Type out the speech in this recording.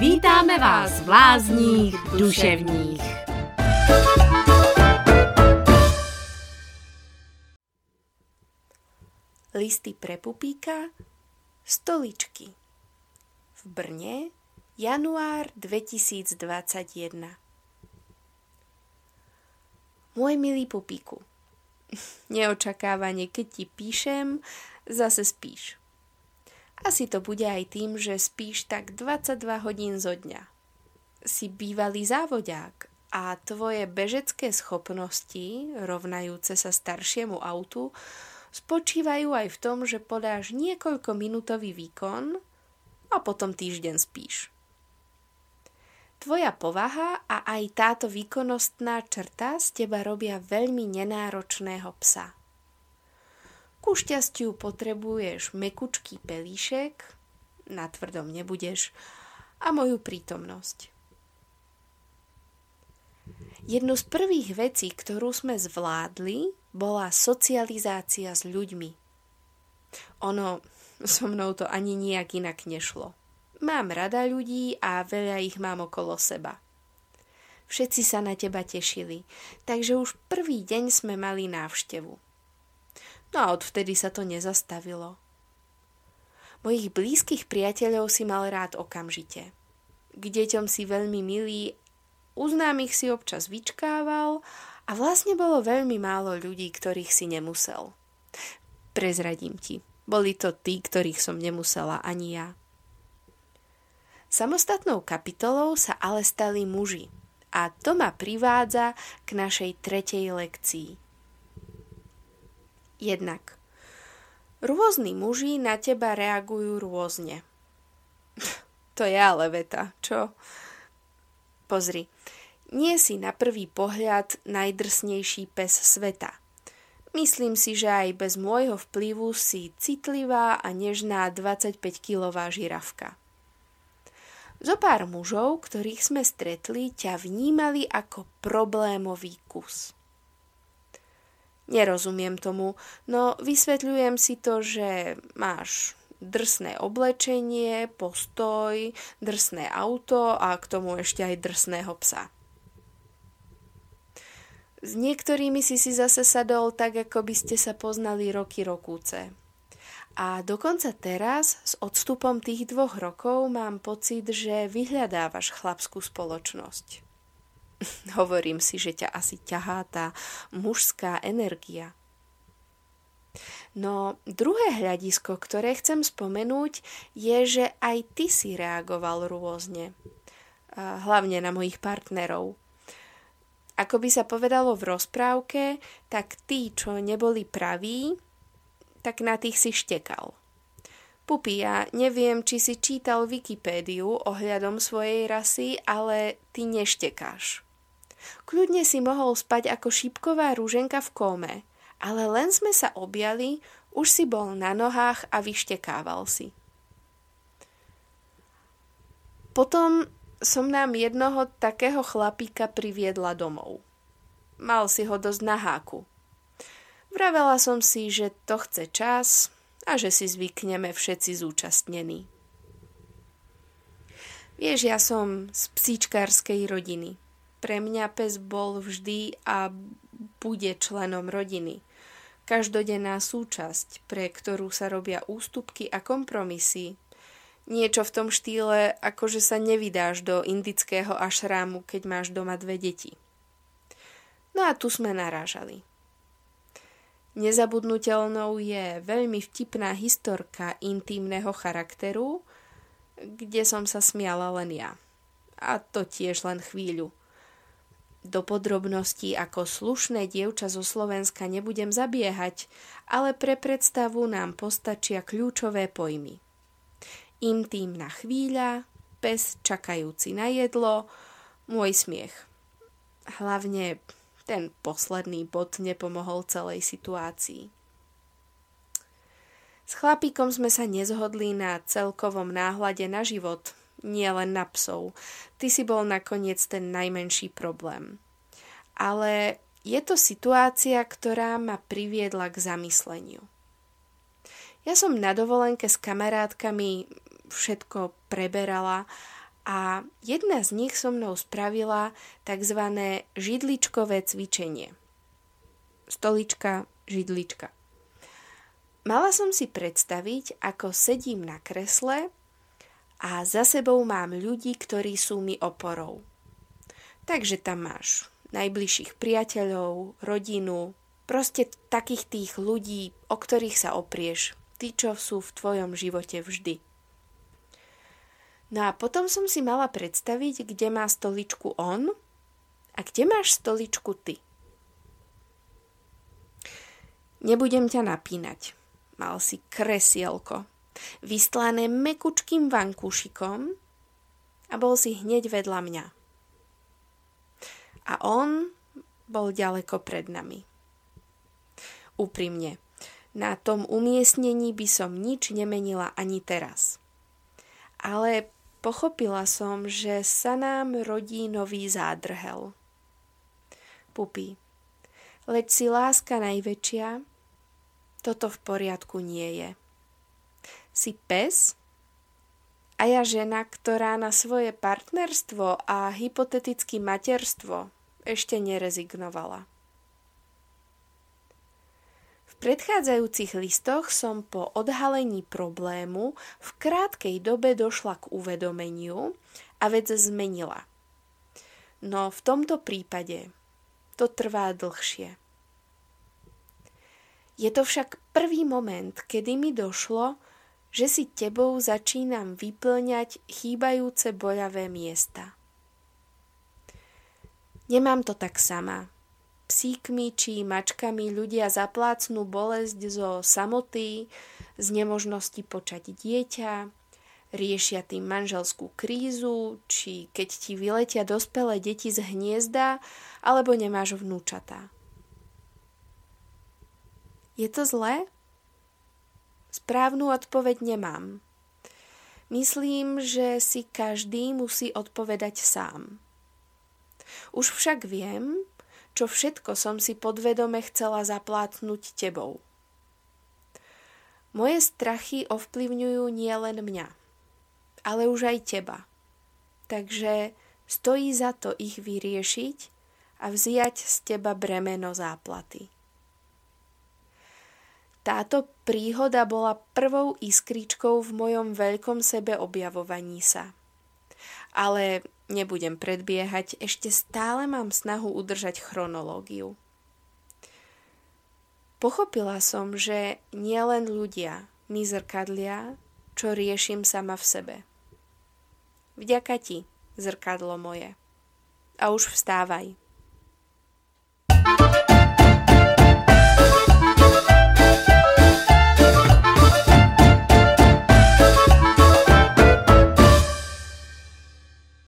Vítáme vás v lázních duševních. Listy pre pupíka, stoličky. V Brne, január 2021. Môj milý pupíku, neočakávane, keď ti píšem, zase spíš. Asi to bude aj tým, že spíš tak 22 hodín zo dňa. Si bývalý závodák a tvoje bežecké schopnosti, rovnajúce sa staršiemu autu, spočívajú aj v tom, že podáš niekoľko minútový výkon a potom týždeň spíš. Tvoja povaha a aj táto výkonnostná črta z teba robia veľmi nenáročného psa. Ku šťastiu potrebuješ mekučký pelíšek, na tvrdom nebudeš, a moju prítomnosť. Jednu z prvých vecí, ktorú sme zvládli, bola socializácia s ľuďmi. Ono, so mnou to ani nijak inak nešlo. Mám rada ľudí a veľa ich mám okolo seba. Všetci sa na teba tešili, takže už prvý deň sme mali návštevu. No a odvtedy sa to nezastavilo. Mojich blízkych priateľov si mal rád okamžite. K deťom si veľmi milý, u známych si občas vyčkával a vlastne bolo veľmi málo ľudí, ktorých si nemusel. Prezradím ti, boli to tí, ktorých som nemusela ani ja. Samostatnou kapitolou sa ale stali muži. A to ma privádza k našej tretej lekcii. Jednak. Rôzni muži na teba reagujú rôzne. to je ale veta, čo? Pozri, nie si na prvý pohľad najdrsnejší pes sveta. Myslím si, že aj bez môjho vplyvu si citlivá a nežná 25-kilová žiravka. Zo pár mužov, ktorých sme stretli, ťa vnímali ako problémový kus. Nerozumiem tomu, no vysvetľujem si to, že máš drsné oblečenie, postoj, drsné auto a k tomu ešte aj drsného psa. S niektorými si si zase sadol tak, ako by ste sa poznali roky rokúce. A dokonca teraz, s odstupom tých dvoch rokov, mám pocit, že vyhľadávaš chlapskú spoločnosť. Hovorím si, že ťa asi ťahá tá mužská energia. No druhé hľadisko, ktoré chcem spomenúť, je, že aj ty si reagoval rôzne. Hlavne na mojich partnerov. Ako by sa povedalo v rozprávke, tak tí, čo neboli praví, tak na tých si štekal. Pupi, ja neviem, či si čítal Wikipédiu ohľadom svojej rasy, ale ty neštekáš. Kľudne si mohol spať ako šípková rúženka v kóme, ale len sme sa objali, už si bol na nohách a vyštekával si. Potom som nám jednoho takého chlapíka priviedla domov. Mal si ho dosť na háku. Vravela som si, že to chce čas a že si zvykneme všetci zúčastnení. Vieš, ja som z psíčkárskej rodiny. Pre mňa pes bol vždy a bude členom rodiny. Každodenná súčasť, pre ktorú sa robia ústupky a kompromisy. Niečo v tom štýle, ako že sa nevydáš do indického ašrámu, keď máš doma dve deti. No a tu sme narážali. Nezabudnutelnou je veľmi vtipná historka intímneho charakteru, kde som sa smiala len ja. A to tiež len chvíľu. Do podrobností ako slušné dievča zo Slovenska nebudem zabiehať, ale pre predstavu nám postačia kľúčové pojmy. Intímna chvíľa, pes čakajúci na jedlo, môj smiech. Hlavne ten posledný bod nepomohol celej situácii. S chlapíkom sme sa nezhodli na celkovom náhľade na život, nie len na psov. Ty si bol nakoniec ten najmenší problém. Ale je to situácia, ktorá ma priviedla k zamysleniu. Ja som na dovolenke s kamarátkami všetko preberala a jedna z nich so mnou spravila tzv. židličkové cvičenie. Stolička, židlička. Mala som si predstaviť, ako sedím na kresle a za sebou mám ľudí, ktorí sú mi oporou. Takže tam máš najbližších priateľov, rodinu, proste takých tých ľudí, o ktorých sa oprieš, tí, čo sú v tvojom živote vždy. No a potom som si mala predstaviť, kde má stoličku on a kde máš stoličku ty. Nebudem ťa napínať. Mal si kresielko, vystlané mekučkým vankúšikom a bol si hneď vedľa mňa. A on bol ďaleko pred nami. Úprimne, na tom umiestnení by som nič nemenila ani teraz. Ale Pochopila som, že sa nám rodí nový zádrhel. Pupi, leď si láska najväčšia, toto v poriadku nie je. Si pes a ja žena, ktorá na svoje partnerstvo a hypotetické materstvo ešte nerezignovala predchádzajúcich listoch som po odhalení problému v krátkej dobe došla k uvedomeniu a vec zmenila. No v tomto prípade to trvá dlhšie. Je to však prvý moment, kedy mi došlo, že si tebou začínam vyplňať chýbajúce boľavé miesta. Nemám to tak sama psíkmi či mačkami ľudia zaplácnú bolesť zo samoty, z nemožnosti počať dieťa, riešia tým manželskú krízu, či keď ti vyletia dospelé deti z hniezda, alebo nemáš vnúčatá. Je to zlé? Správnu odpoveď nemám. Myslím, že si každý musí odpovedať sám. Už však viem, čo všetko som si podvedome chcela zaplátnuť tebou. Moje strachy ovplyvňujú nielen mňa, ale už aj teba. Takže stojí za to ich vyriešiť a vziať z teba bremeno záplaty. Táto príhoda bola prvou iskričkou v mojom veľkom sebe objavovaní sa. Ale Nebudem predbiehať, ešte stále mám snahu udržať chronológiu. Pochopila som, že nielen ľudia mi zrkadlia, čo riešim sama v sebe. Vďaka ti, zrkadlo moje. A už vstávaj.